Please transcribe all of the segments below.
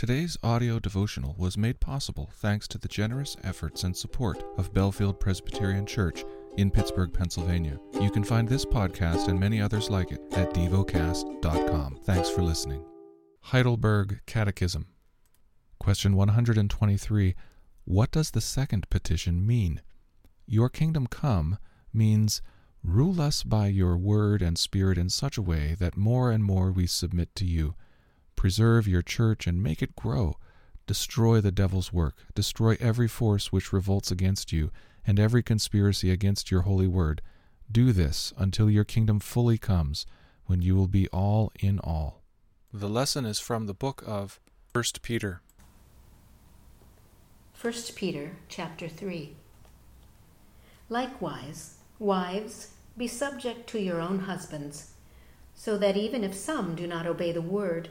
Today's audio devotional was made possible thanks to the generous efforts and support of Bellefield Presbyterian Church in Pittsburgh, Pennsylvania. You can find this podcast and many others like it at devocast.com. Thanks for listening. Heidelberg Catechism. Question 123 What does the second petition mean? Your kingdom come means rule us by your word and spirit in such a way that more and more we submit to you Preserve your church and make it grow. Destroy the devil's work. Destroy every force which revolts against you, and every conspiracy against your holy word. Do this until your kingdom fully comes, when you will be all in all. The lesson is from the book of 1 Peter. 1 Peter chapter 3 Likewise, wives, be subject to your own husbands, so that even if some do not obey the word,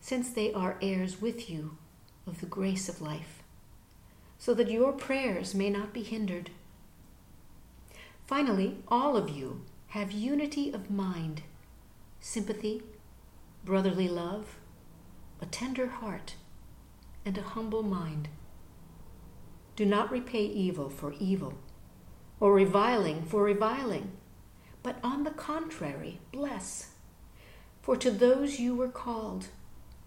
since they are heirs with you of the grace of life, so that your prayers may not be hindered. Finally, all of you have unity of mind, sympathy, brotherly love, a tender heart, and a humble mind. Do not repay evil for evil, or reviling for reviling, but on the contrary, bless. For to those you were called,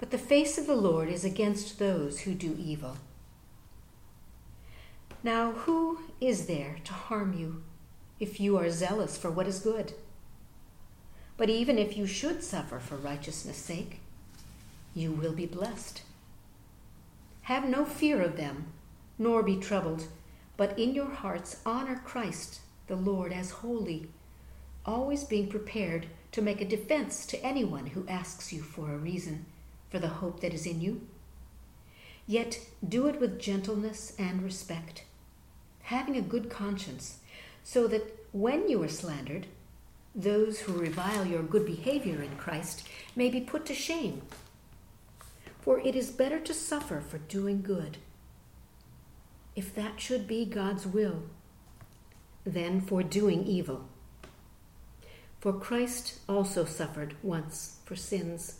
But the face of the Lord is against those who do evil. Now, who is there to harm you if you are zealous for what is good? But even if you should suffer for righteousness' sake, you will be blessed. Have no fear of them, nor be troubled, but in your hearts honor Christ the Lord as holy, always being prepared to make a defense to anyone who asks you for a reason for the hope that is in you. Yet do it with gentleness and respect, having a good conscience, so that when you are slandered, those who revile your good behavior in Christ may be put to shame. For it is better to suffer for doing good, if that should be God's will, than for doing evil. For Christ also suffered once for sins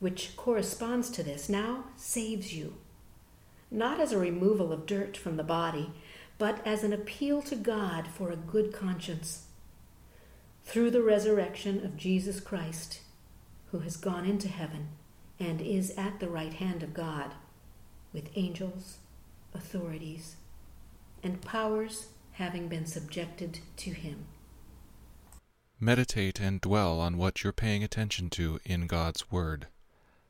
which corresponds to this, now saves you, not as a removal of dirt from the body, but as an appeal to God for a good conscience. Through the resurrection of Jesus Christ, who has gone into heaven and is at the right hand of God, with angels, authorities, and powers having been subjected to him. Meditate and dwell on what you're paying attention to in God's Word.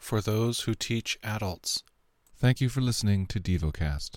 for those who teach adults. Thank you for listening to DevoCast.